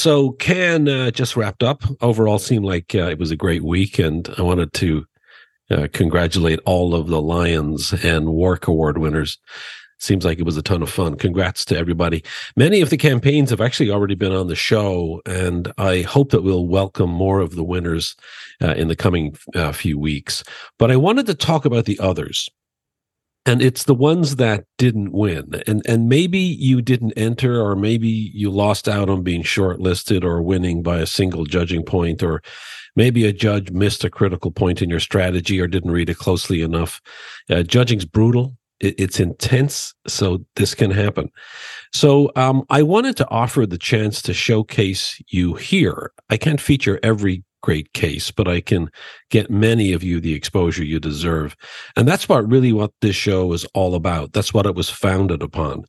so Cannes uh, just wrapped up. Overall, seemed like uh, it was a great week, and I wanted to uh, congratulate all of the Lions and WARC Award winners. Seems like it was a ton of fun. Congrats to everybody. Many of the campaigns have actually already been on the show, and I hope that we'll welcome more of the winners uh, in the coming uh, few weeks. But I wanted to talk about the others and it's the ones that didn't win. And and maybe you didn't enter or maybe you lost out on being shortlisted or winning by a single judging point or maybe a judge missed a critical point in your strategy or didn't read it closely enough. Uh, judging's brutal. It, it's intense so this can happen. So um, i wanted to offer the chance to showcase you here. I can't feature every great case, but I can get many of you the exposure you deserve. And that's what really what this show is all about. That's what it was founded upon.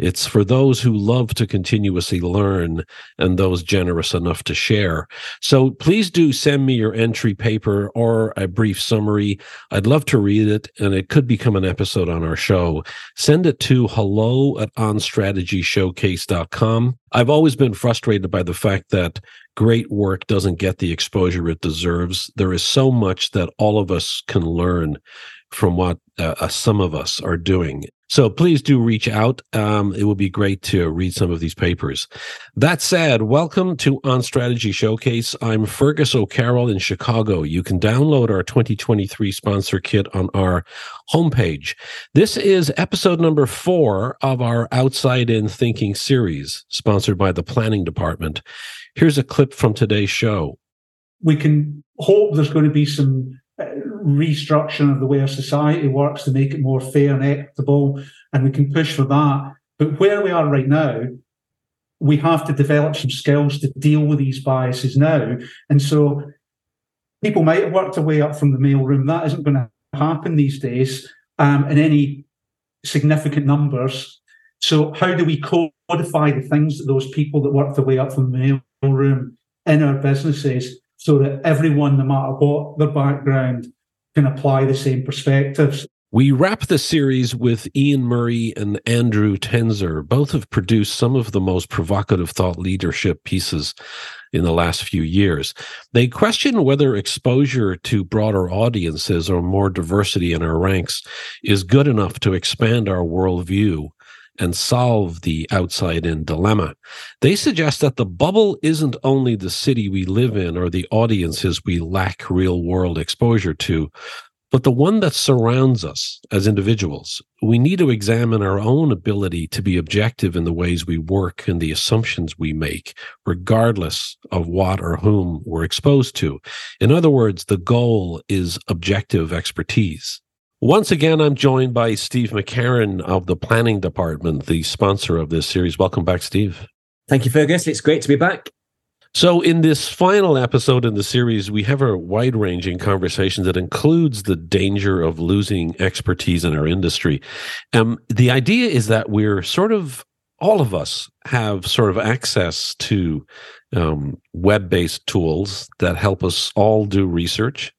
It's for those who love to continuously learn and those generous enough to share. So please do send me your entry paper or a brief summary. I'd love to read it and it could become an episode on our show. Send it to hello at onstrategyshowcase.com. I've always been frustrated by the fact that great work doesn't get the exposure it deserves. There is so much that all of us can learn from what uh, uh, some of us are doing. So please do reach out. Um, it would be great to read some of these papers. That said, welcome to On Strategy Showcase. I'm Fergus O'Carroll in Chicago. You can download our 2023 sponsor kit on our homepage. This is episode number four of our Outside In Thinking series, sponsored by the Planning Department. Here's a clip from today's show. We can hope there's going to be some restructuring of the way our society works to make it more fair and equitable, and we can push for that. But where we are right now, we have to develop some skills to deal with these biases now. And so people might have worked their way up from the mailroom. That isn't going to happen these days um, in any significant numbers. So how do we codify the things that those people that work their way up from the mailroom in our businesses so that everyone, no matter what their background, can apply the same perspectives. We wrap the series with Ian Murray and Andrew Tenzer. Both have produced some of the most provocative thought leadership pieces in the last few years. They question whether exposure to broader audiences or more diversity in our ranks is good enough to expand our worldview and solve the outside in dilemma. They suggest that the bubble isn't only the city we live in or the audiences we lack real world exposure to, but the one that surrounds us as individuals. We need to examine our own ability to be objective in the ways we work and the assumptions we make, regardless of what or whom we're exposed to. In other words, the goal is objective expertise. Once again, I'm joined by Steve McCarran of the Planning Department, the sponsor of this series. Welcome back, Steve. Thank you, Fergus. It's great to be back. So, in this final episode in the series, we have a wide ranging conversation that includes the danger of losing expertise in our industry. Um, the idea is that we're sort of, all of us have sort of access to um, web based tools that help us all do research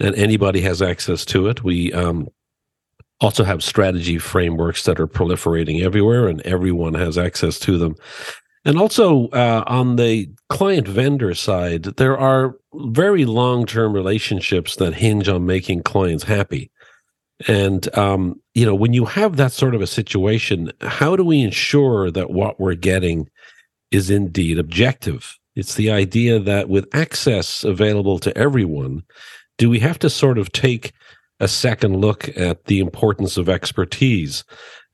and anybody has access to it. We um, also have strategy frameworks that are proliferating everywhere, and everyone has access to them. And also uh, on the client vendor side, there are very long term relationships that hinge on making clients happy. And, um, you know, when you have that sort of a situation, how do we ensure that what we're getting is indeed objective? It's the idea that with access available to everyone, do we have to sort of take a second look at the importance of expertise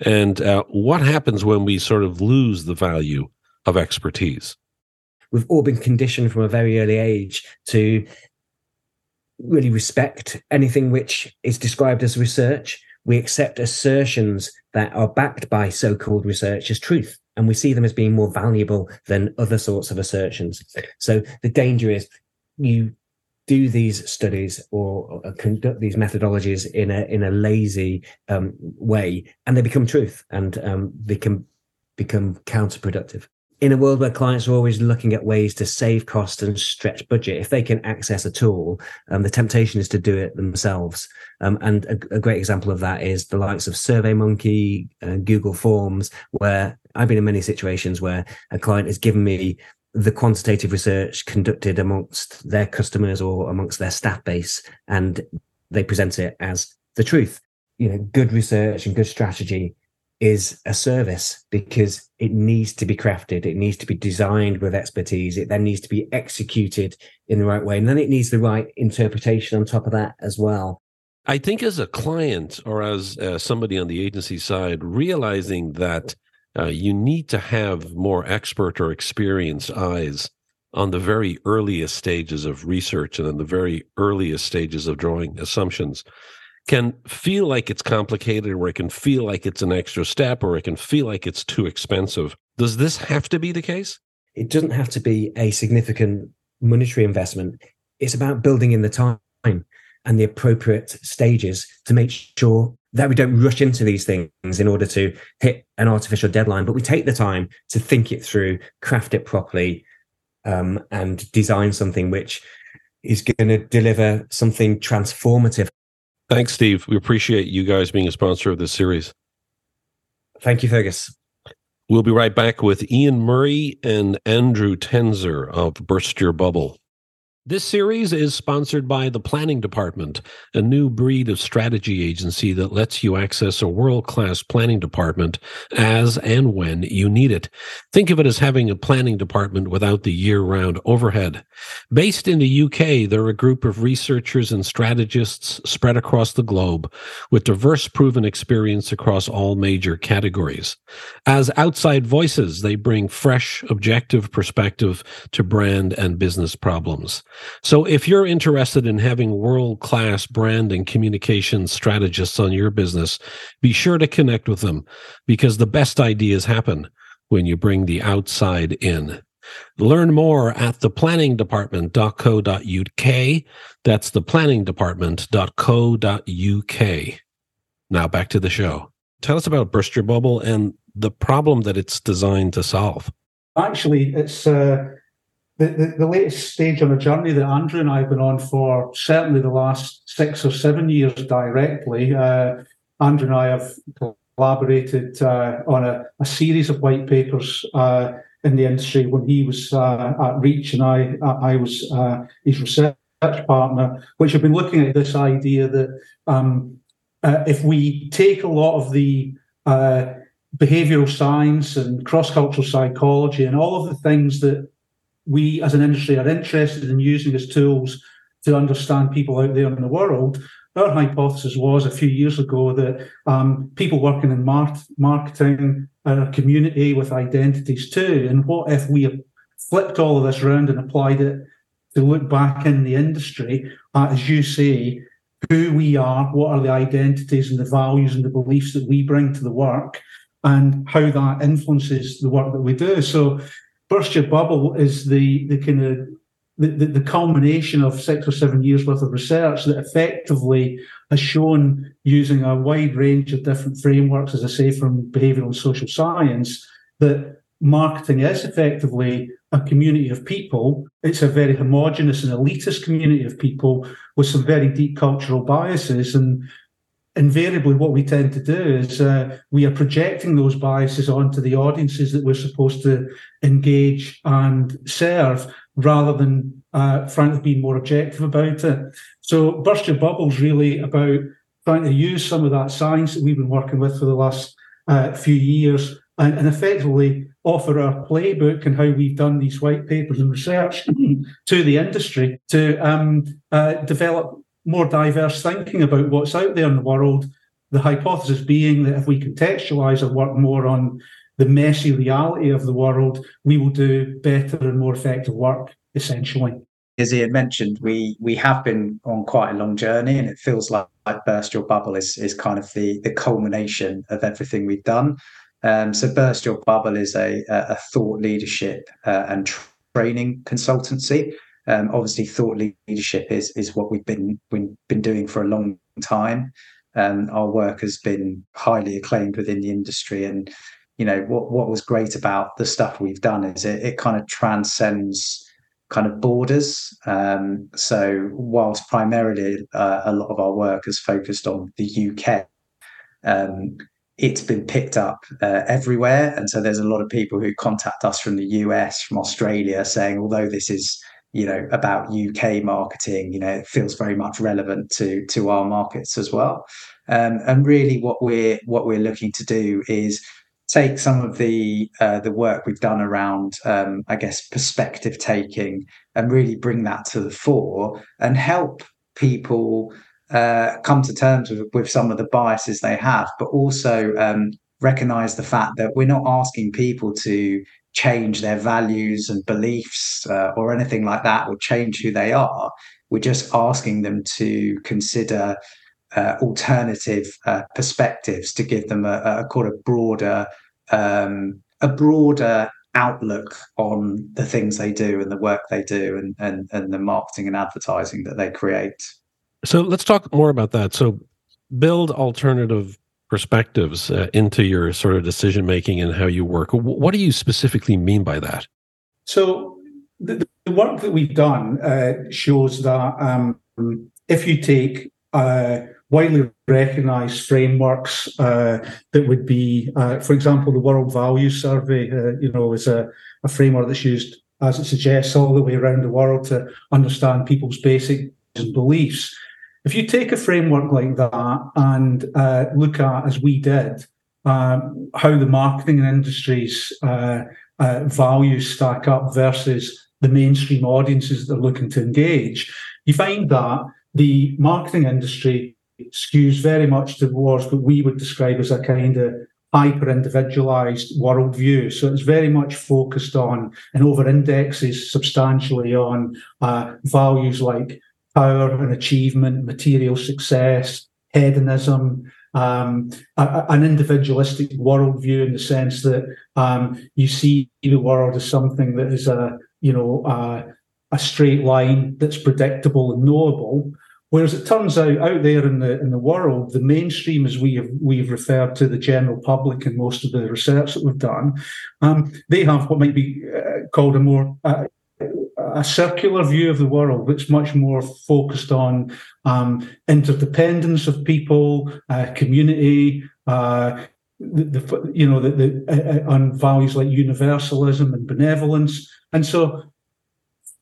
and uh, what happens when we sort of lose the value of expertise? We've all been conditioned from a very early age to really respect anything which is described as research. We accept assertions that are backed by so called research as truth, and we see them as being more valuable than other sorts of assertions. So the danger is you do these studies or, conduct these methodologies in a in a lazy um, way, and they become truth, and um, they can become counterproductive. In a world where clients are always looking at ways to save cost and stretch budget, if they can access a tool, um, the temptation is to do it themselves. Um, and a, a, great example of that is the likes of SurveyMonkey, uh, Google Forms, where I've been in many situations where a client has given me the quantitative research conducted amongst their customers or amongst their staff base, and they present it as the truth. You know, good research and good strategy is a service because it needs to be crafted. It needs to be designed with expertise. It then needs to be executed in the right way. And then it needs the right interpretation on top of that as well. I think as a client or as uh, somebody on the agency side, realizing that uh, you need to have more expert or experienced eyes on the very earliest stages of research and in the very earliest stages of drawing assumptions can feel like it's complicated or it can feel like it's an extra step or it can feel like it's too expensive. Does this have to be the case? It doesn't have to be a significant monetary investment. It's about building in the time and the appropriate stages to make sure that we don't rush into these things in order to hit an artificial deadline, but we take the time to think it through, craft it properly, um, and design something which is going to deliver something transformative Thanks, Steve. We appreciate you guys being a sponsor of this series. Thank you, Fergus. We'll be right back with Ian Murray and Andrew Tenzer of Burst Your Bubble. This series is sponsored by the Planning Department, a new breed of strategy agency that lets you access a world class planning department as and when you need it. Think of it as having a planning department without the year round overhead. Based in the UK, they're a group of researchers and strategists spread across the globe with diverse proven experience across all major categories. As outside voices, they bring fresh, objective perspective to brand and business problems. So if you're interested in having world class brand and communication strategists on your business, be sure to connect with them because the best ideas happen when you bring the outside in. Learn more at theplanningdepartment.co.uk. That's theplanningdepartment.co.uk. Now back to the show. Tell us about Burst Your Bubble and the problem that it's designed to solve. Actually, it's uh, the, the, the, latest stage on a journey that Andrew and I have been on for certainly the last six or seven years directly. Uh, Andrew and I have collaborated uh, on a, a, series of white papers uh, in the industry when he was uh, at Reach and I, I was uh, his research partner, which have been looking at this idea that um, uh, if we take a lot of the behavioral science and cross cultural psychology and all of the things that we as an industry are interested in using as tools to understand people out there in the world. Our hypothesis was a few years ago that um, people working in mar- marketing are a community with identities too. And what if we flipped all of this around and applied it to look back in the industry as you say, who we are, what are the identities and the values and the beliefs that we bring to the work, and how that influences the work that we do. So burst your bubble is the the kind of the, the, culmination of six or seven years worth of research that effectively has shown using a wide range of different frameworks, as I say, from behavioral and social science, that marketing is effectively a community of people. It's a very homogenous and elitist community of people with some very deep cultural biases. And invariably what we tend to do is uh, we are projecting those biases onto the audiences that we're supposed to engage and serve rather than uh, frankly being more objective about it. So burst your bubbles really about trying to use some of that science that we've been working with for the last uh, few years and, and, effectively offer our playbook and how we've done these white papers and research to the industry to um, uh, develop more diverse thinking about what's out there in the world. The hypothesis being that if we contextualize our work more on the messy reality of the world, we will do better and more effective work, essentially. As Ian mentioned, we we have been on quite a long journey, and it feels like, like Burst Your Bubble is is kind of the the culmination of everything we've done. Um, so Burst Your Bubble is a a thought leadership uh, and training consultancy. Um, obviously, thought leadership is is what we've been been, been doing for a long time. Um, our work has been highly acclaimed within the industry, and you know what what was great about the stuff we've done is it, it kind of transcends kind of borders. Um, so whilst primarily uh, a lot of our work is focused on the UK, um, it's been picked up uh, everywhere. And so there's a lot of people who contact us from the US, from Australia, saying, although this is you know about UK marketing, you know, it feels very much relevant to to our markets as well. Um, and really, what we're what we're looking to do is take some of the uh, the work we've done around, um, I guess, perspective taking, and really bring that to the fore and help people uh, come to terms with, with some of the biases they have, but also um, recognize the fact that we're not asking people to change their values and beliefs uh, or anything like that, or change who they are. We're just asking them to consider uh, alternative uh, perspectives to give them a, a kind of broader um, a broader outlook on the things they do and the work they do and, and and the marketing and advertising that they create. So let's talk more about that. So build alternative perspectives uh, into your sort of decision making and how you work. What do you specifically mean by that? So the, the work that we've done uh, shows that um, if you take uh, widely recognized frameworks uh, that would be, uh, for example, the World Values Survey, uh, you know, is a, a, framework that's used, as it suggests, all the way around the world to understand people's basic beliefs. If you take a framework like that and uh, look at, as we did, um, how the marketing industry's uh, uh, values stack up versus the mainstream audiences that are looking to engage, you find that the marketing industry skews very much towards what we would describe as a kind of hyper individualized worldview. So it's very much focused on and over indexes substantially on uh, values like power and achievement, material success, hedonism, um, a, an individualistic worldview in the sense that um, you see the world as something that is a you know a, a straight line that's predictable and knowable. Whereas it turns out out there in the in the world, the mainstream, as we have we've referred to the general public in most of the research that we've done, um, they have what might be uh, called a more uh, a circular view of the world, which much more focused on um, interdependence of people, uh, community, uh, the, the, you know the, the uh, uh, on values like universalism and benevolence, and so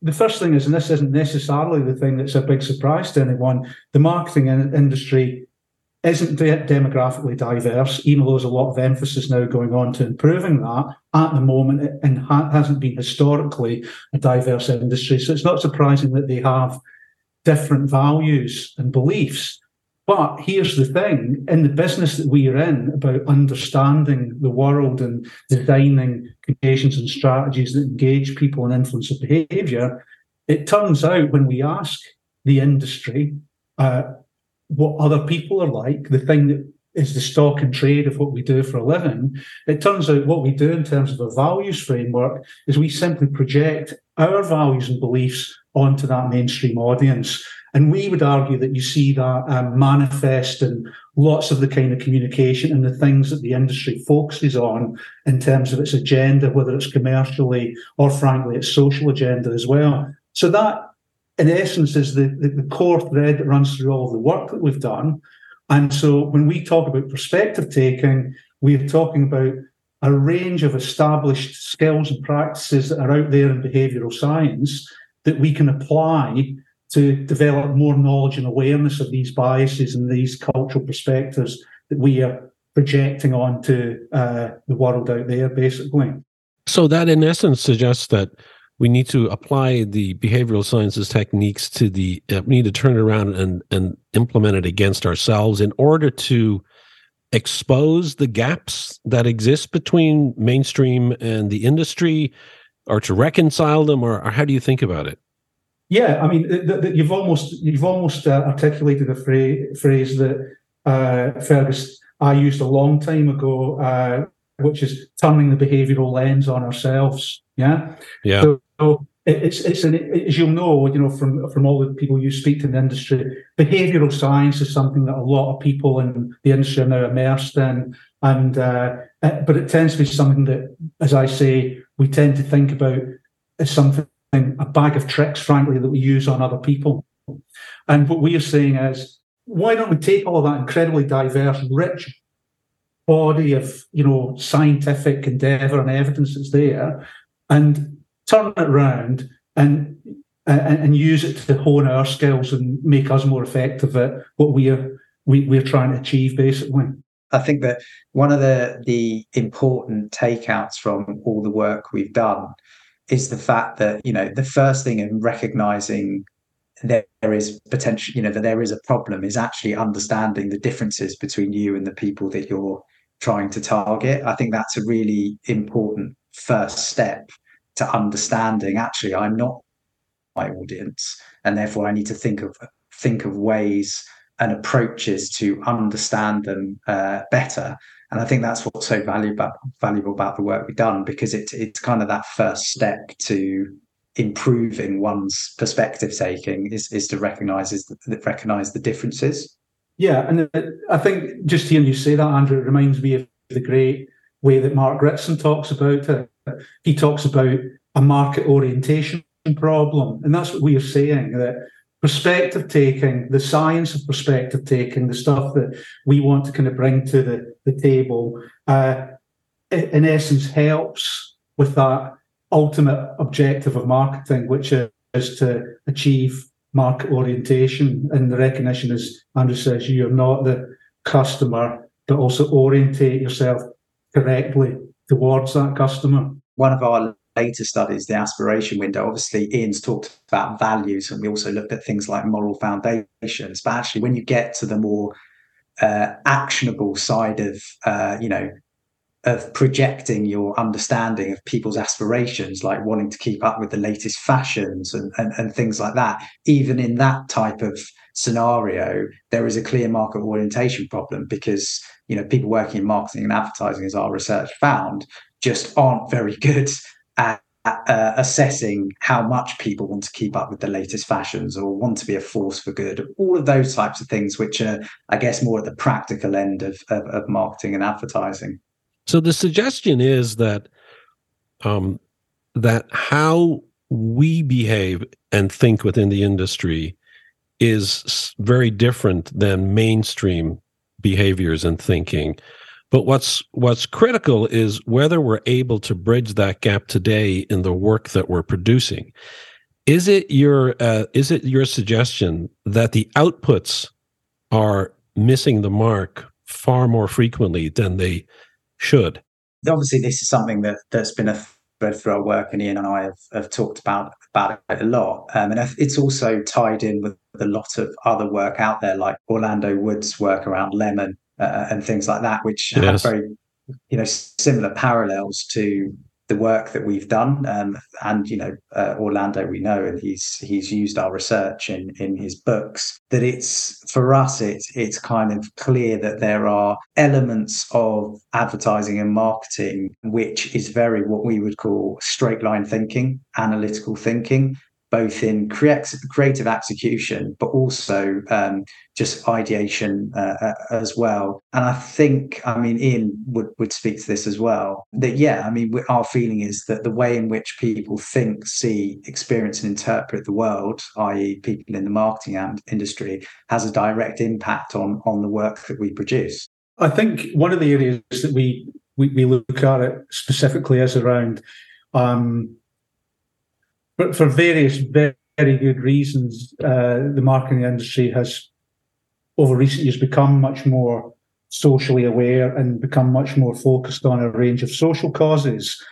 the first thing is, and this isn't necessarily the thing that's a big surprise to anyone, the marketing industry isn't de- demographically diverse, even though there's a lot of emphasis now going on to improving that at the moment, and ha- hasn't been historically a diverse industry. So it's not surprising that they have different values and beliefs. But here's the thing in the business that we are in about understanding the world and designing communications and strategies that engage people and influence of behavior, it turns out when we ask the industry uh, what other people are like, the thing that is the stock and trade of what we do for a living, it turns out what we do in terms of a values framework is we simply project our values and beliefs onto that mainstream audience. And we would argue that you see that um, manifest in lots of the kind of communication and the things that the industry focuses on in terms of its agenda, whether it's commercially or frankly its social agenda as well. So that, in essence, is the, the, the core thread that runs through all of the work that we've done. And so when we talk about perspective taking, we're talking about a range of established skills and practices that are out there in behavioral science that we can apply to develop more knowledge and awareness of these biases and these cultural perspectives that we are projecting onto uh, the world out there, basically. So, that in essence suggests that we need to apply the behavioral sciences techniques to the, uh, we need to turn it around and, and implement it against ourselves in order to expose the gaps that exist between mainstream and the industry or to reconcile them or, or how do you think about it yeah, I mean, the, the, you've almost you've almost uh, articulated a phrase, phrase that uh, Fergus I used a long time ago, uh, which is turning the behavioural lens on ourselves. Yeah, yeah. So, so it's it's an, as you'll know, you know from from all the people you speak to in the industry, behavioural science is something that a lot of people in the industry are now immersed in, and uh, but it tends to be something that, as I say, we tend to think about as something a bag of tricks, frankly, that we use on other people. And what we are saying is, why don't we take all that incredibly diverse, rich body of you know scientific endeavor and evidence that's there, and turn it around and and, and use it to hone our skills and make us more effective at what we're we, we're trying to achieve, basically. I think that one of the the important takeouts from all the work we've done is the fact that you know the first thing in recognizing there is potential you know that there is a problem is actually understanding the differences between you and the people that you're trying to target i think that's a really important first step to understanding actually i'm not my audience and therefore i need to think of think of ways and approaches to understand them uh, better. And I think that's what's so valuable valuable about the work we've done because it's it's kind of that first step to improving one's perspective taking is is to recognize is recognize the differences. Yeah, and I think just hearing you say that, Andrew, it reminds me of the great way that Mark Ritson talks about it. He talks about a market orientation problem, and that's what we are saying that perspective taking, the science of perspective taking, the stuff that we want to kind of bring to the, the table, uh, in essence helps with that ultimate objective of marketing, which is to achieve market orientation. And the recognition as Andrew says, you're not the customer, but also orientate yourself correctly towards that customer. One of our later studies, the aspiration window, obviously Ian's talked about values, and we also looked at things like moral foundations. But actually, when you get to the more uh, actionable side of, uh, you know, of projecting your understanding of people's aspirations, like wanting to keep up with the latest fashions and, and, and things like that, even in that type of scenario, there is a clear market orientation problem because you know people working in marketing and advertising, as our research found, just aren't very good at uh, assessing how much people want to keep up with the latest fashions or want to be a force for good, all of those types of things, which are, I guess, more at the practical end of, of, of marketing and advertising. So the suggestion is that um, that how we behave and think within the industry is very different than mainstream behaviors and thinking. But what's what's critical is whether we're able to bridge that gap today in the work that we're producing. Is it your uh, is it your suggestion that the outputs are missing the mark far more frequently than they should? Obviously, this is something that that's been a thread through our work, and Ian and I have, have talked about about it a lot. Um, and it's also tied in with a lot of other work out there, like Orlando Wood's work around lemon uh, and things like that, which yes. have very you know similar parallels to the work that we've done. Um, and you know, uh, Orlando, we know, and he's he's used our research in in his books. That it's for us, it's it's kind of clear that there are elements of advertising and marketing which is very what we would call straight line thinking, analytical thinking both in creative execution, but also um, just ideation uh, uh, as well. And I think, I mean, Ian would, would speak to this as well. That yeah, I mean, our feeling is that the way in which people think, see, experience, and interpret the world, i.e., people in the marketing industry, has a direct impact on on the work that we produce. I think one of the areas that we we, we look at it specifically is around um, but for various very, very good reasons, uh, the marketing industry has, over recent years, become much more socially aware and become much more focused on a range of social causes.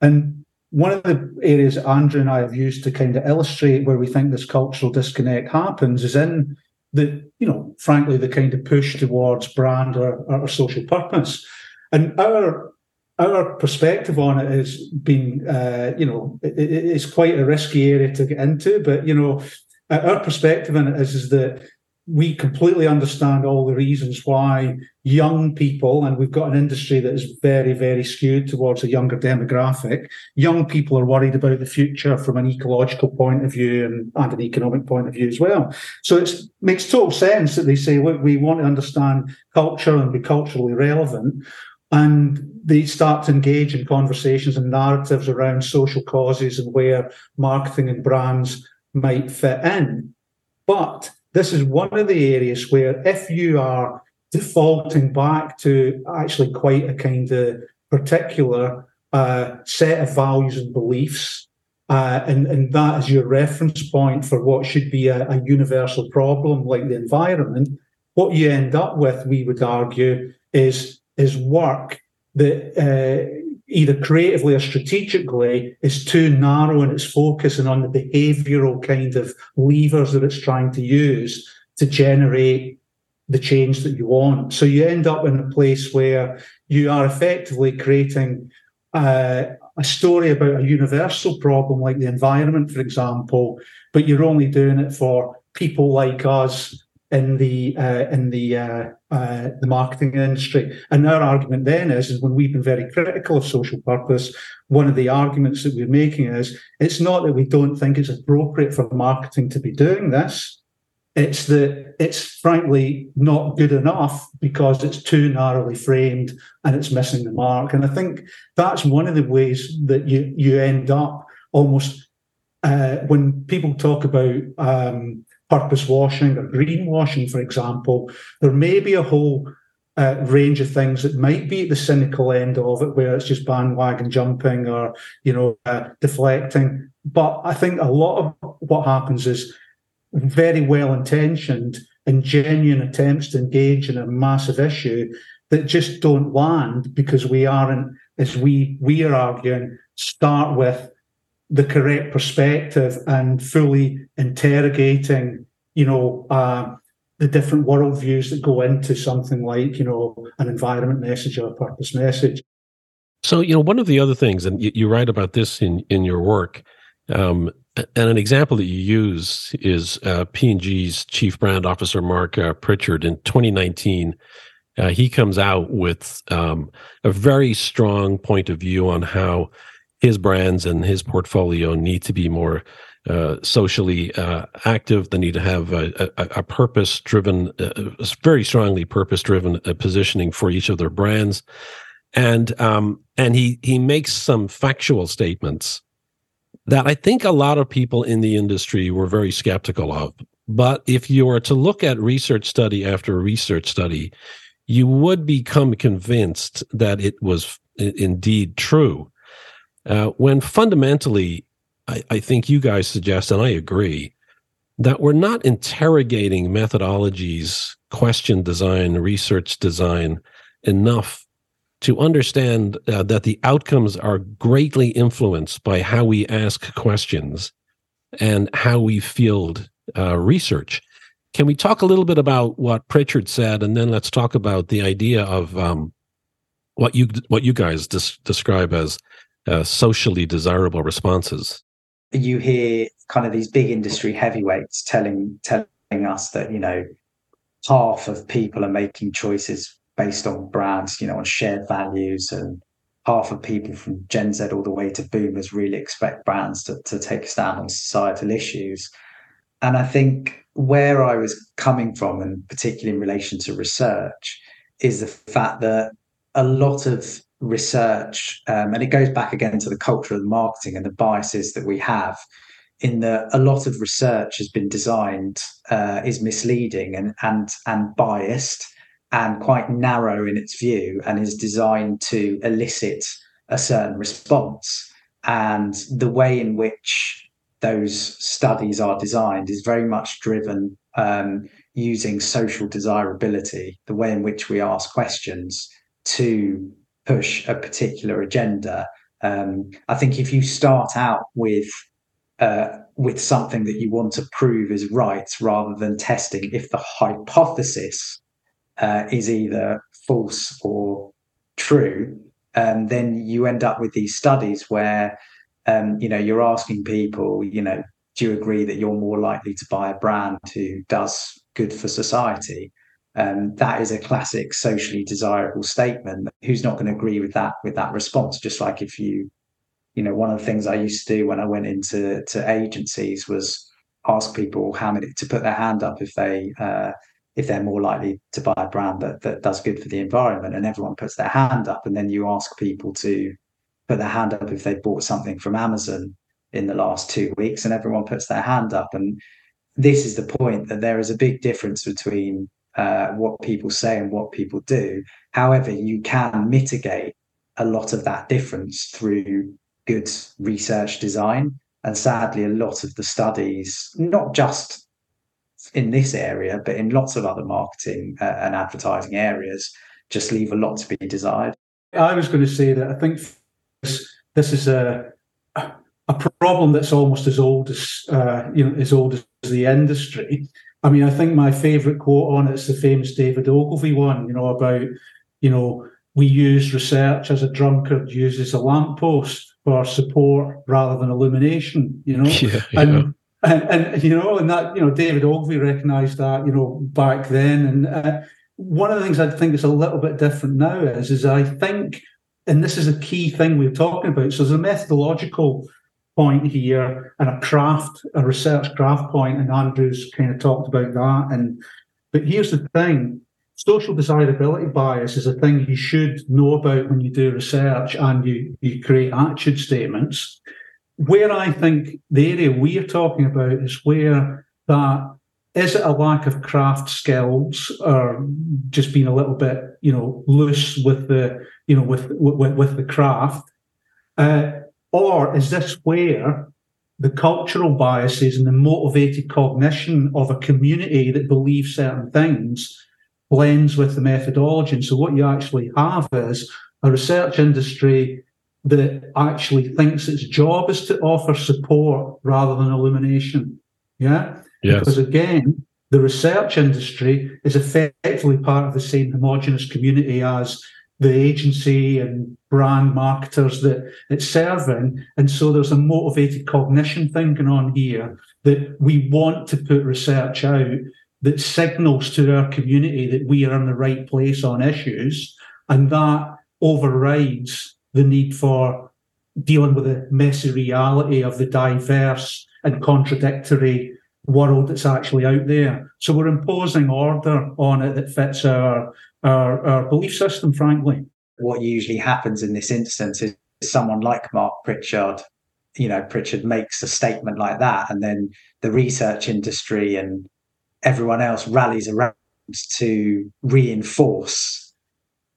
And one of the areas Andrew and I have used to kind of illustrate where we think this cultural disconnect happens is in the, you know, frankly, the kind of push towards brand or, or social purpose. And our our perspective on it has been, uh, you know, it, it's quite a risky area to get into. But you know, our perspective on it is, is that we completely understand all the reasons why young people, and we've got an industry that is very, very skewed towards a younger demographic. Young people are worried about the future from an ecological point of view and, and an economic point of view as well. So it makes total sense that they say, look, we want to understand culture and be culturally relevant and they start to engage in conversations and narratives around social causes and where marketing and brands might fit in. But this is one of the areas where, if you are defaulting back to actually quite a kind of particular uh, set of values and beliefs. Uh, and, and that is your reference point for what should be a, a universal problem like the environment. What you end up with, we would argue, is is work that uh, either creatively or strategically is too narrow in its focus and on the behavioral kind of levers that it's trying to use to generate the change that you want. So you end up in a place where you are effectively creating uh, a story about a universal problem like the environment, for example, but you're only doing it for people like us in the uh, in the uh, uh, the marketing industry. And our argument then is, is when we've been very critical of social purpose, one of the arguments that we're making is it's not that we don't think it's appropriate for marketing to be doing this. It's that it's frankly not good enough because it's too narrowly framed and it's missing the mark. And I think that's one of the ways that you you end up almost uh, when people talk about um, purpose washing or greenwashing, for example, there may be a whole uh, range of things that might be at the cynical end of it, where it's just bandwagon jumping or you know uh, deflecting. But I think a lot of what happens is very well intentioned and genuine attempts to engage in a massive issue that just don't land because we aren't, as we we are arguing, start with the correct perspective and fully interrogating, you know, uh, the different worldviews that go into something like, you know, an environment message or a purpose message. So, you know, one of the other things, and you, you write about this in in your work, um, and an example that you use is uh, P&G's chief brand officer Mark uh, Pritchard in 2019. Uh, he comes out with um, a very strong point of view on how his brands and his portfolio need to be more uh, socially uh, active. They need to have a, a, a purpose driven, uh, very strongly purpose driven uh, positioning for each of their brands. And um, and he he makes some factual statements that I think a lot of people in the industry were very skeptical of. But if you were to look at research study after research study, you would become convinced that it was indeed true. Uh, when fundamentally, I, I think you guys suggest, and I agree, that we're not interrogating methodologies, question design, research design enough to understand uh, that the outcomes are greatly influenced by how we ask questions and how we field uh, research. Can we talk a little bit about what Pritchard said, and then let's talk about the idea of um, what you what you guys des- describe as uh, socially desirable responses. You hear kind of these big industry heavyweights telling telling us that you know half of people are making choices based on brands, you know, on shared values, and half of people from Gen Z all the way to Boomers really expect brands to, to take a stand on societal issues. And I think where I was coming from, and particularly in relation to research, is the fact that a lot of research, um, and it goes back again to the culture of marketing and the biases that we have. In that, a lot of research has been designed uh, is misleading and and and biased and quite narrow in its view, and is designed to elicit a certain response. And the way in which those studies are designed is very much driven um, using social desirability, the way in which we ask questions to push a particular agenda. Um, I think if you start out with uh, with something that you want to prove is right, rather than testing if the hypothesis uh, is either false or true, um, then you end up with these studies where um, you know you're asking people, you know, do you agree that you're more likely to buy a brand who does good for society? Um, that is a classic socially desirable statement. Who's not going to agree with that with that response? Just like if you, you know, one of the things I used to do when I went into to agencies was ask people how many to put their hand up if they uh, if they're more likely to buy a brand that that does good for the environment, and everyone puts their hand up, and then you ask people to put their hand up if they bought something from Amazon in the last two weeks, and everyone puts their hand up, and this is the point that there is a big difference between uh, what people say and what people do. However, you can mitigate a lot of that difference through good research design. And sadly, a lot of the studies, not just in this area, but in lots of other marketing uh, and advertising areas, just leave a lot to be desired. I was going to say that I think this, this is a a problem that's almost as old as uh, you know as old as the industry. I mean, I think my favourite quote on it is the famous David Ogilvy one. You know about you know we use research as a drunkard uses a lamppost for support rather than illumination. You know, yeah, yeah. and. And, and you know, and that you know, David Ogilvy recognised that you know back then, and uh, one of the things I think is a little bit different now is, is I think, and this is a key thing we're talking about. So there's a methodological point here and a craft, a research craft point, and Andrew's kind of talked about that. And but here's the thing: social desirability bias is a thing you should know about when you do research and you you create attitude statements. Where I think the area we're talking about is where that is it a lack of craft skills or just being a little bit you know loose with the you know with with, with the craft uh, or is this where the cultural biases and the motivated cognition of a community that believes certain things blends with the methodology? And so what you actually have is a research industry that actually thinks its job is to offer support rather than illumination. Yeah? Yes. Because again, the research industry is effectively part of the same homogenous community as the agency and brand marketers that it's serving. And so there's a motivated cognition thing going on here that we want to put research out that signals to our community that we are in the right place on issues. And that overrides the need for dealing with the messy reality of the diverse and contradictory world that's actually out there. So we're imposing order on it that fits our our, our belief system, frankly. What usually happens in this instance is someone like Mark Pritchard, you know, Pritchard makes a statement like that, and then the research industry and everyone else rallies around to reinforce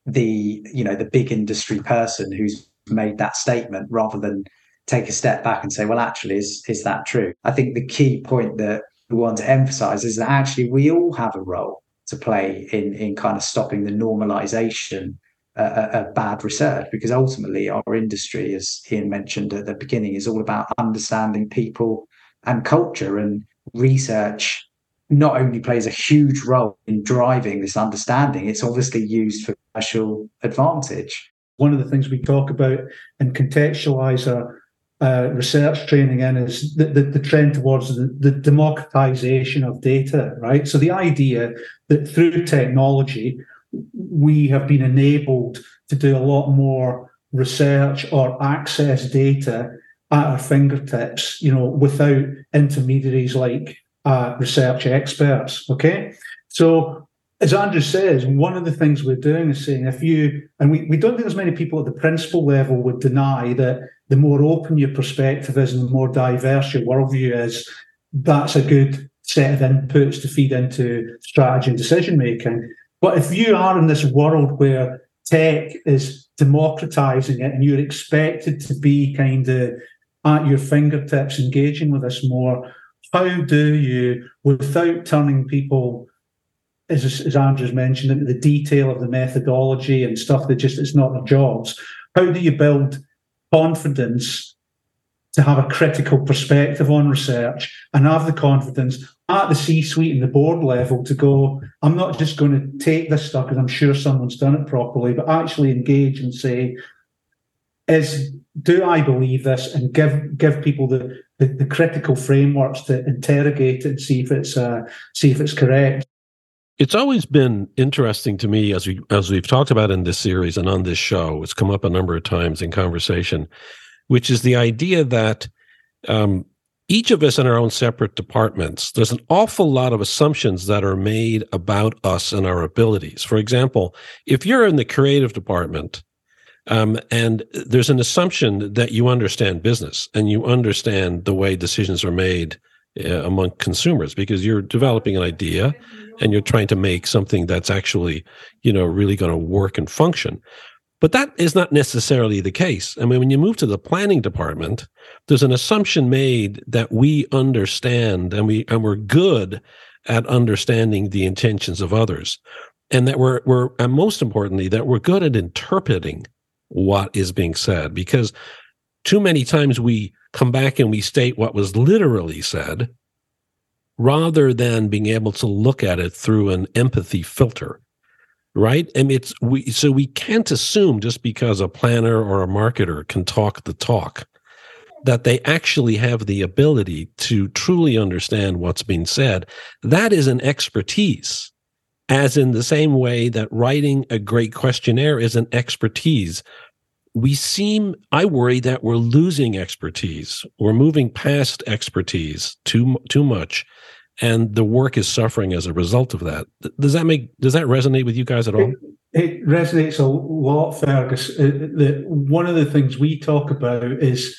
the, you know, the big industry person who's made that statement rather than take a step back and say, well, actually, is, is that true? I think the key point that we want to emphasize is that actually we all have a role to play in in kind of stopping the normalization uh, of bad research because ultimately our industry as ian mentioned at the beginning is all about understanding people and culture and research not only plays a huge role in driving this understanding it's obviously used for commercial advantage. One of the things we talk about and contextualize our uh, research training in is the, the, the trend towards the, the, democratization of data, right? So the idea that through technology, we have been enabled to do a lot more research or access data at our fingertips, you know, without intermediaries like uh, research experts. Okay. So as Andrew says, one of the things we're doing is saying if you, and we, we don't think there's many people at the principal level would deny that the more open your perspective is and the more diverse your worldview is, that's a good set of inputs to feed into strategy and decision making. But if you are in this world where tech is democratizing it and you're expected to be kind of at your fingertips engaging with us more, how do you, without turning people as, as Andrew's mentioned, into the detail of the methodology and stuff that just it's not their jobs. How do you build confidence to have a critical perspective on research and have the confidence at the C-suite and the board level to go, I'm not just going to take this stuff because I'm sure someone's done it properly, but actually engage and say, is do I believe this and give give people the, the, the critical frameworks to interrogate it and see if it's uh, see if it's correct. It's always been interesting to me as we as we've talked about in this series and on this show. It's come up a number of times in conversation, which is the idea that um, each of us in our own separate departments, there's an awful lot of assumptions that are made about us and our abilities. For example, if you're in the creative department, um, and there's an assumption that you understand business and you understand the way decisions are made uh, among consumers because you're developing an idea and you're trying to make something that's actually, you know, really going to work and function. But that is not necessarily the case. I mean, when you move to the planning department, there's an assumption made that we understand and we and we're good at understanding the intentions of others. And that we're we're and most importantly, that we're good at interpreting what is being said. Because too many times we come back and we state what was literally said rather than being able to look at it through an empathy filter right? And it's we so we can't assume just because a planner or a marketer can talk the talk that they actually have the ability to truly understand what's being said. That is an expertise as in the same way that writing a great questionnaire is an expertise we seem i worry that we're losing expertise we're moving past expertise too too much and the work is suffering as a result of that. Does that make does that resonate with you guys at all? It, it resonates a lot, Fergus. Uh, the, one of the things we talk about is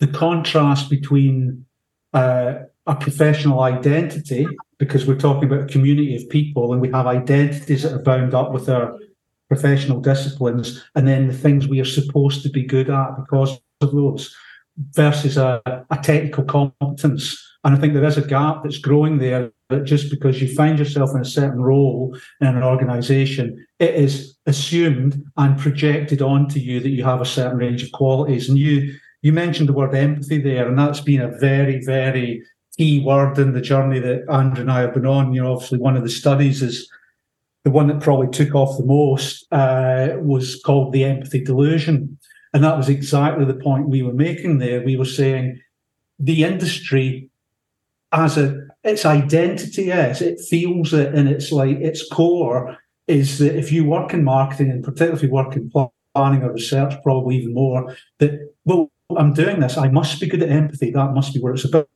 the contrast between uh, a professional identity, because we're talking about a community of people, and we have identities that are bound up with our professional disciplines, and then the things we are supposed to be good at because of those, versus a, a technical competence and I think there is a gap that's growing there that just because you find yourself in a certain role in an organization, it is assumed and projected onto you that you have a certain range of qualities. And you you mentioned the word empathy there, and that's been a very, very key word in the journey that Andrew and I have been on. You know, obviously one of the studies is the one that probably took off the most uh, was called the empathy delusion. And that was exactly the point we were making there. We were saying the industry as a its identity is, it feels it and it's like its core is that if you work in marketing and particularly if you work in planning or research, probably even more, that well, I'm doing this, I must be good at empathy. That must be what it's about.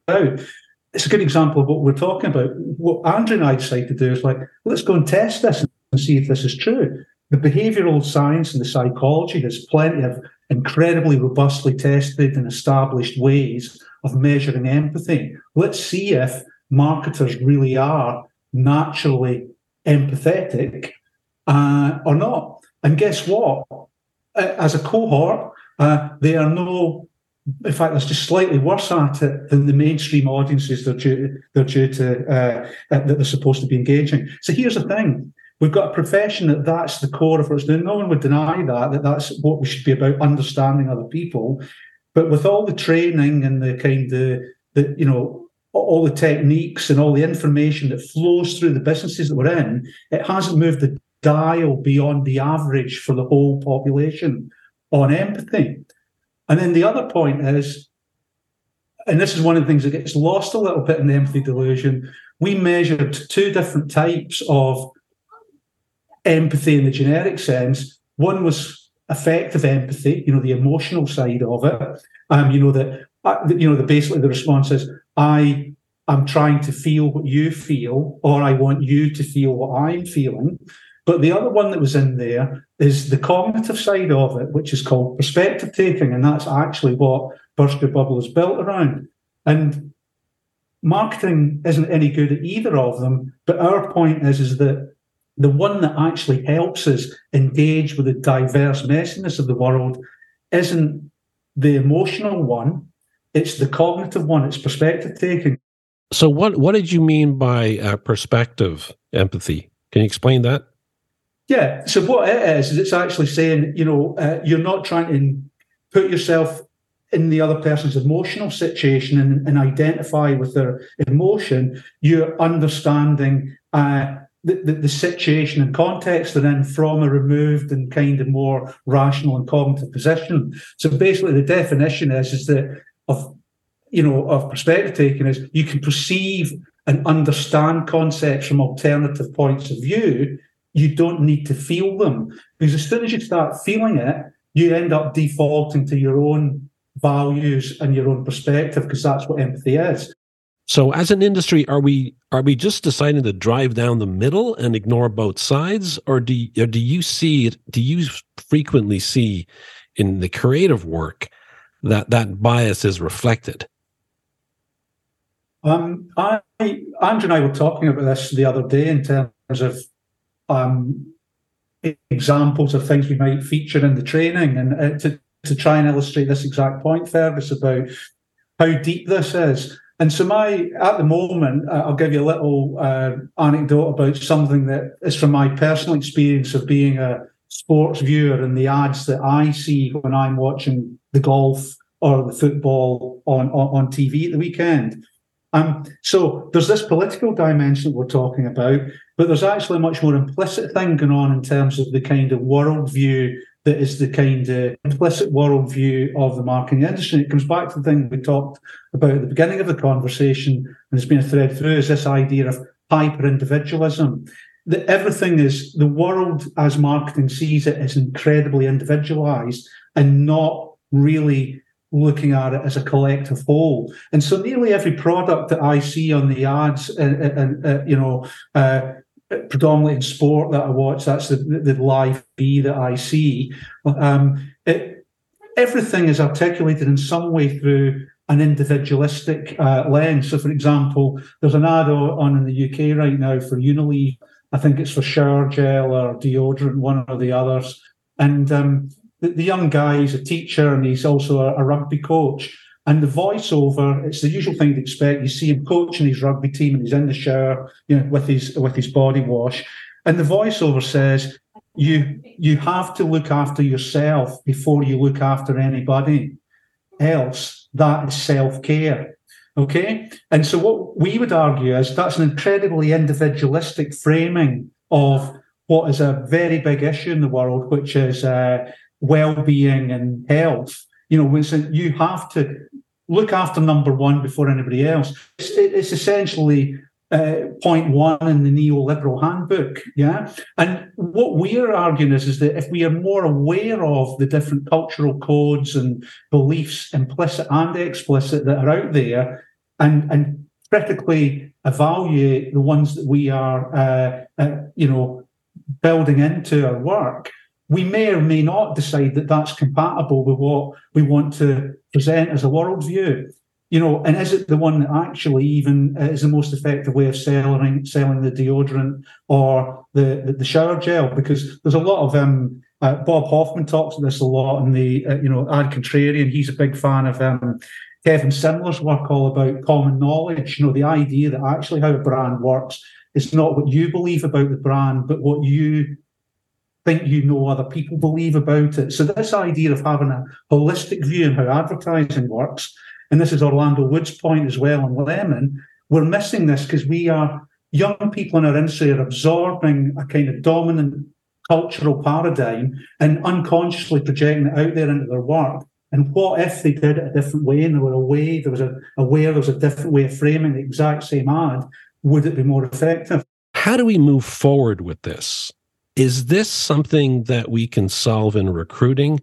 It's a good example of what we're talking about. What Andrew and I decided to do is like, let's go and test this and see if this is true. The behavioral science and the psychology has plenty of incredibly robustly tested and established ways of measuring empathy. Let's see if marketers really are naturally empathetic uh, or not. And guess what? As a cohort, uh, they are no. In fact, it's just slightly worse at it than the mainstream audiences they're due, they're due to uh, that they're supposed to be engaging. So here's the thing: we've got a profession that that's the core of what it's doing. No one would deny that that that's what we should be about: understanding other people. But with all the training and the kind of the you know all the techniques and all the information that flows through the businesses that we're in, it hasn't moved the dial beyond the average for the whole population on empathy. And then the other point is, and this is one of the things that gets lost a little bit in the empathy delusion, we measured two different types of empathy in the generic sense. One was affective empathy, you know, the emotional side of it. Um, you know that uh, you know the basically the response is I am trying to feel what you feel, or I want you to feel what I'm feeling. But the other one that was in there is the cognitive side of it, which is called perspective taking, and that's actually what Your Bubble is built around. And marketing isn't any good at either of them. But our point is, is that the one that actually helps us engage with the diverse messiness of the world isn't the emotional one, it's the cognitive one, it's perspective taking. So, what, what did you mean by uh, perspective empathy? Can you explain that? Yeah. So, what it is, is it's actually saying, you know, uh, you're not trying to put yourself in the other person's emotional situation and, and identify with their emotion. You're understanding uh, the, the, the, situation and context they're in from a removed and kind of more rational and cognitive position. So basically, the definition is is that of you know of perspective taking is you can perceive and understand concepts from alternative points of view. You don't need to feel them because as soon as you start feeling it, you end up defaulting to your own values and your own perspective because that's what empathy is. So, as an industry, are we are we just deciding to drive down the middle and ignore both sides, or do you, or do you see it? Do you frequently see in the creative work that that bias is reflected? Um, I, Andrew and I were talking about this the other day in terms of um, examples of things we might feature in the training, and uh, to to try and illustrate this exact point, Fergus, about how deep this is. And so, my at the moment, uh, I'll give you a little uh, anecdote about something that is from my personal experience of being a sports viewer and the ads that I see when I'm watching the golf or the football on, on, on TV at the weekend. Um, so there's this political dimension we're talking about, but there's actually a much more implicit thing going on in terms of the kind of worldview that is the kind of implicit worldview of the marketing industry. It comes back to the thing we talked about at the beginning of the conversation, and it's been a thread through, is this idea of hyper individualism. That everything is the world as marketing sees it is incredibly individualized and not really looking at it as a collective whole. And so nearly every product that I see on the ads and, and uh, you know, uh, predominantly in sport that I watch, that's the, the live B that I see. Um, it, everything is articulated in some way through an individualistic uh, lens. So, for example, there's an ad on in the UK right now for Unilever. I think it's for shower gel or deodorant, one or the others. And um, the, the, young guy is a teacher and he's also a, a rugby coach. And the voiceover, it's the usual thing to expect. You see him coaching his rugby team and he's in the shower, you know, with his with his body wash. And the voiceover says, you you have to look after yourself before you look after anybody else. That is self-care. Okay. And so what we would argue is that's an incredibly individualistic framing of what is a very big issue in the world, which is uh, well-being and health. You know, Winston, you have to look after number one before anybody else. It's, it's essentially uh, point one in the neoliberal handbook. Yeah. And what we're arguing is, is that if we are more aware of the different cultural codes and beliefs, implicit and explicit, that are out there, and, and critically evaluate the ones that we are, uh, uh, you know, building into our work, we may or may not decide that that's compatible with what we want to present as a worldview. You know, and is it the one that actually even is the most effective way of selling selling the deodorant or the the, shower gel? Because there's a lot of um, uh, Bob Hoffman talks about this a lot in the uh, you know Ad Contrarian. He's a big fan of um, Kevin Simler's work all about common knowledge. You know, the idea that actually how a brand works is not what you believe about the brand, but what you think you know other people believe about it. So this idea of having a holistic view on how advertising works, and this is Orlando Wood's point as well on Lemon, we're missing this because we are young people in our industry are absorbing a kind of dominant cultural paradigm and unconsciously projecting it out there into their work. And what if they did it a different way and there were a way, there was a, a way, there was a different way of framing the exact same ad? Would it be more effective? How do we move forward with this? Is this something that we can solve in recruiting?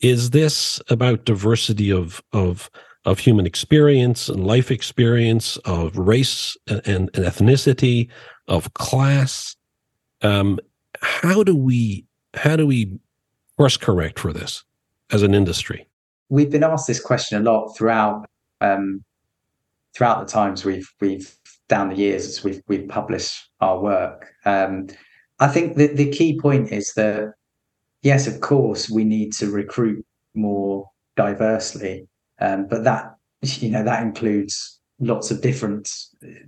Is this about diversity of of of human experience and life experience, of race and, and ethnicity, of class? Um, how do we how do we course correct for this as an industry? We've been asked this question a lot throughout um, throughout the times we've we've down the years as we've we've published our work. Um, I think that the key point is that yes, of course, we need to recruit more diversely, um, but that you know that includes lots of different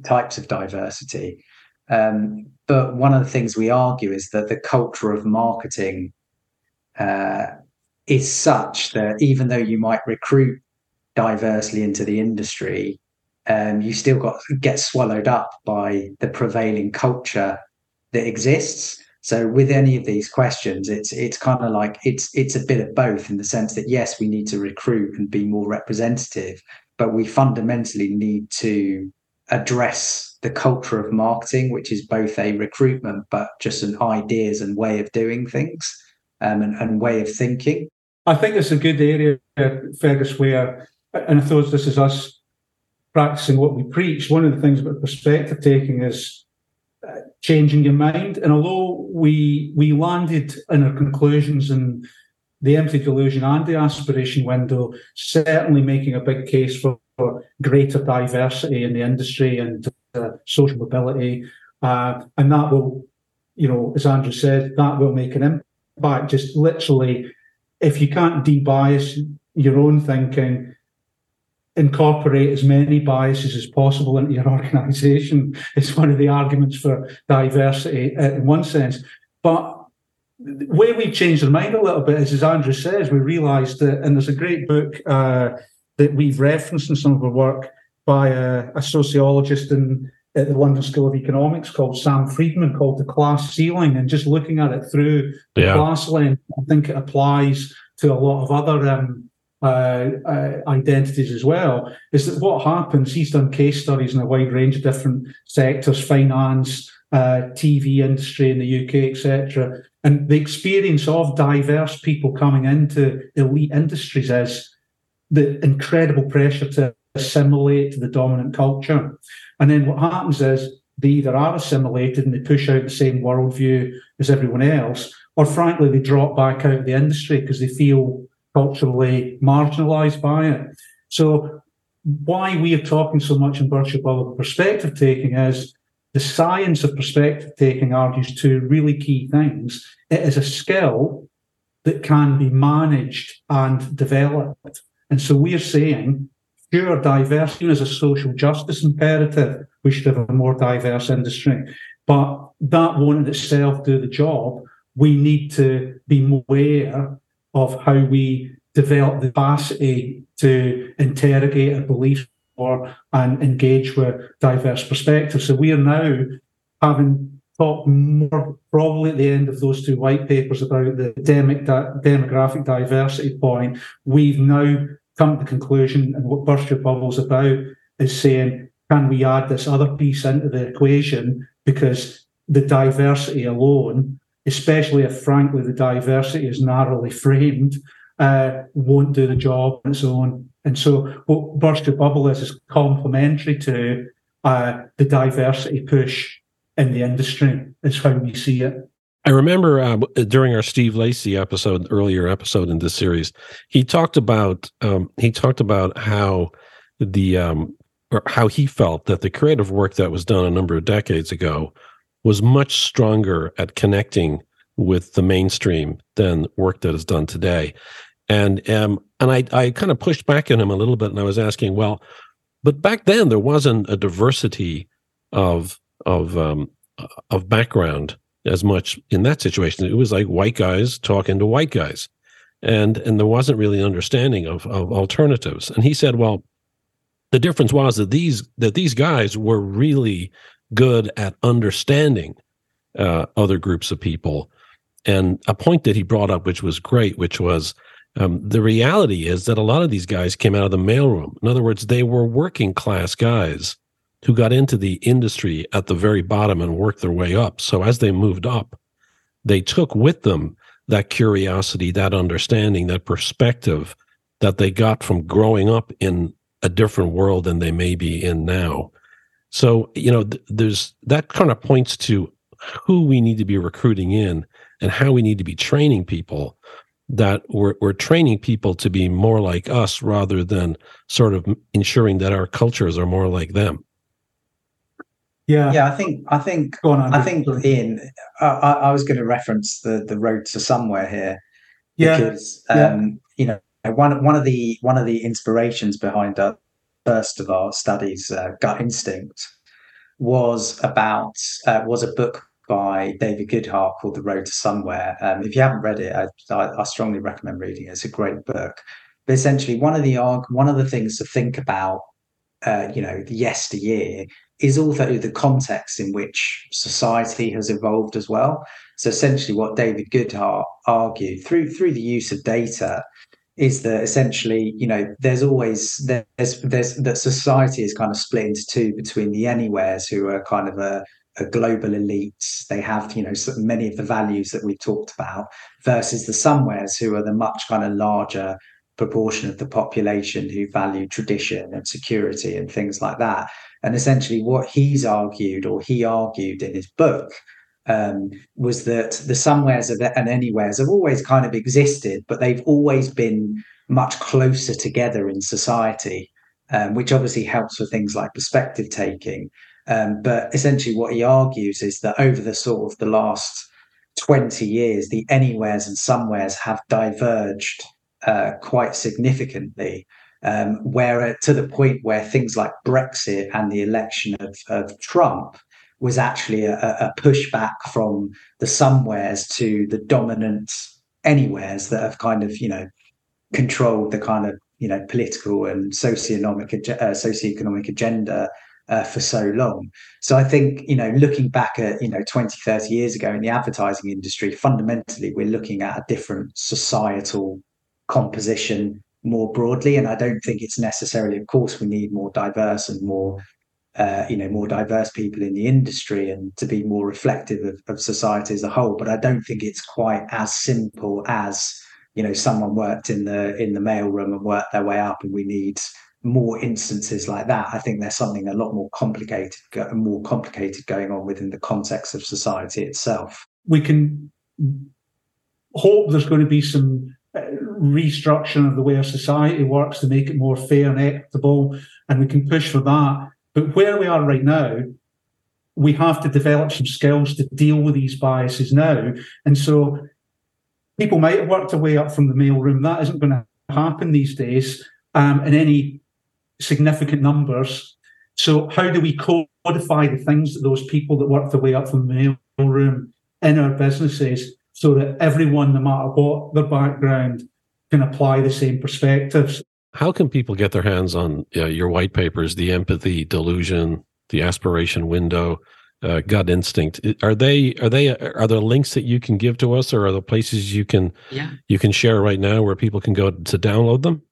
types of diversity. Um, but one of the things we argue is that the culture of marketing uh, is such that even though you might recruit diversely into the industry, um, you still got get swallowed up by the prevailing culture that exists. So with any of these questions, it's it's kind of like it's it's a bit of both in the sense that yes, we need to recruit and be more representative, but we fundamentally need to address the culture of marketing, which is both a recruitment but just an ideas and way of doing things um, and, and way of thinking. I think it's a good area, Fergus, where and I thought this is us practicing what we preach. One of the things about perspective taking is changing your mind. And although we we landed in our conclusions in the empathy delusion and the aspiration window, certainly making a big case for greater diversity in the industry and uh, social mobility. Uh, and that will, you know, as Andrew said, that will make an impact. Just literally, if you can't debias your own thinking, incorporate as many biases as possible into your organization. It's one of the arguments for diversity uh, in one sense. But where we changed our mind a little bit is, as Andrew says, we realised that, and there's a great book uh, that we've referenced in some of our work by a, a sociologist in, at the London School of Economics called Sam Friedman called The Class Ceiling. And just looking at it through the yeah. class lens, I think it applies to a lot of other um, uh, uh, identities as well. Is that what happens? He's done case studies in a wide range of different sectors, finance, uh, TV industry in the UK, etc. And the experience of diverse people coming into elite industries is the incredible pressure to assimilate to the dominant culture. And then what happens is they either are assimilated and they push out the same worldview as everyone else, or frankly, they drop back out of the industry because they feel culturally marginalized by it. So, why we are talking so much in Burst Your Bubble perspective taking is the science of perspective taking argues two really key things. It is a skill that can be managed and developed. And so we're saying pure diversity is a social justice imperative. We should have a more diverse industry. But that won't in itself do the job. We need to be aware of how we develop the capacity to interrogate a belief or and engage with diverse perspectives. So we are now having talked more probably at the end of those two white papers about the demic, demographic diversity point. We've now come to the conclusion, and what Burst Your Bubbles about is saying, can we add this other piece into the equation? Because the diversity alone, especially if frankly the diversity is narrowly framed, uh, won't do the job on its own. And so, what Burst Your Bubble is is complementary to uh, the diversity push in the industry. Is how we see it. I remember uh, during our Steve Lacy episode, earlier episode in this series, he talked about um, he talked about how the um, or how he felt that the creative work that was done a number of decades ago was much stronger at connecting with the mainstream than work that is done today. And um, and I I kind of pushed back at him a little bit, and I was asking, well, but back then there wasn't a diversity of of um, of background as much in that situation. It was like white guys talking to white guys, and and there wasn't really understanding of of alternatives. And he said, well, the difference was that these that these guys were really good at understanding uh, other groups of people. And a point that he brought up, which was great, which was um, the reality is that a lot of these guys came out of the mailroom. In other words, they were working class guys who got into the industry at the very bottom and worked their way up. So as they moved up, they took with them that curiosity, that understanding, that perspective that they got from growing up in a different world than they may be in now. So, you know, th- there's that kind of points to who we need to be recruiting in and how we need to be training people that we're, we're training people to be more like us rather than sort of ensuring that our cultures are more like them. Yeah, yeah. I think I think on, I think Ian. I, I, was going to reference the the road to somewhere here yeah. because um, yeah. you know one one of the one of the inspirations behind the first of our studies, uh, gut instinct, was about uh, was a book by David Goodhart called The Road to Somewhere. Um, if you haven't read it, I, I, I, strongly recommend reading it. It's a great book. But essentially, one of the one of the things to think about, uh, you know, the yesteryear is also the context in which society has evolved as well. So essentially, what David Goodhart argued through through the use of data is that essentially, you know, there's always there's there's that society is kind of split into two between the anywheres who are kind of a a global elites. They have, you know, many of the values that we've talked about versus the somewheres who are the much kind of larger proportion of the population who value tradition and security and things like that. And essentially, what he's argued, or he argued in his book, um, was that the somewheres and anywheres have always kind of existed, but they've always been much closer together in society um, which obviously helps for things like perspective taking. Um, but essentially, what he argues is that over the sort of the last 20 years, the anywheres and somewheres have diverged uh, quite significantly. Um, where to the point where things like Brexit and the election of, of Trump was actually a, a, pushback from the somewheres to the dominant anywheres that have kind of you know controlled the kind of you know political and socioeconomic uh, socioeconomic agenda uh, for so long. So I think, you know, looking back at, you know, 20, 30 years ago in the advertising industry, fundamentally, we're looking at a different societal composition more broadly. And I don't think it's necessarily, of course, we need more diverse and more, uh, you know, more diverse people in the industry and to be more reflective of, of society as a whole. But I don't think it's quite as simple as, you know, someone worked in the in the mailroom and worked their way up and we need more instances like that. I think there's something a lot more complicated, more complicated going on within the context of society itself. We can hope there's going to be some uh, restructuring of the way our society works to make it more fair and equitable, and we can push for that. But where we are right now, we have to develop some skills to deal with these biases now. And so people might have worked their way up from the mailroom. That isn't going to happen these days um, in any significant numbers. So, how do we codify the things that those people that work their way up from the mailroom in our businesses so that everyone, no matter what their background, can apply the same perspectives? How can people get their hands on uh, your white papers, the empathy delusion, the aspiration window, uh, gut instinct? Are they are they are there links that you can give to us, or are there places you can yeah. you can share right now where people can go to download them?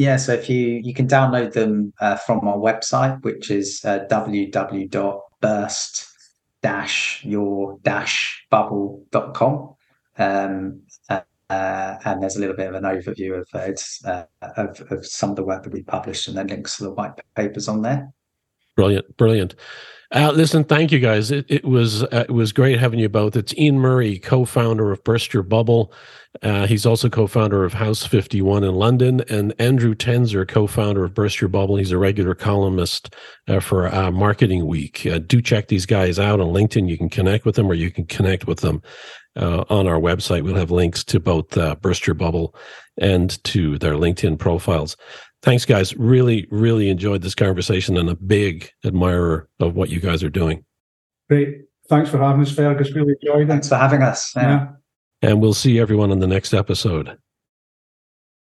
yeah, so if you you can download them uh, from our website, which is uh, www.burst your bubble.com. Um, uh, and there's a little bit of an overview of, uh, of, of some of the work that we published and then links to the white papers on there. Brilliant, brilliant. Uh, listen, thank you guys. It, it was uh, it was great having you both. It's Ian Murray, co-founder of Burst Your Bubble. Uh, he's also co-founder of House 51 in London, and Andrew Tenzer, co-founder of Burst Your Bubble. He's a regular columnist uh, for uh, Marketing Week. Uh, do check these guys out on LinkedIn. You can connect with them, or you can connect with them on our website. We'll have links to both uh, Burst Your Bubble and to their LinkedIn profiles. Thanks, guys. Really, really enjoyed this conversation and a big admirer of what you guys are doing. Great. Thanks for having us, Fergus. Really enjoyed it. Thanks for having us. Yeah. yeah. And we'll see everyone on the next episode.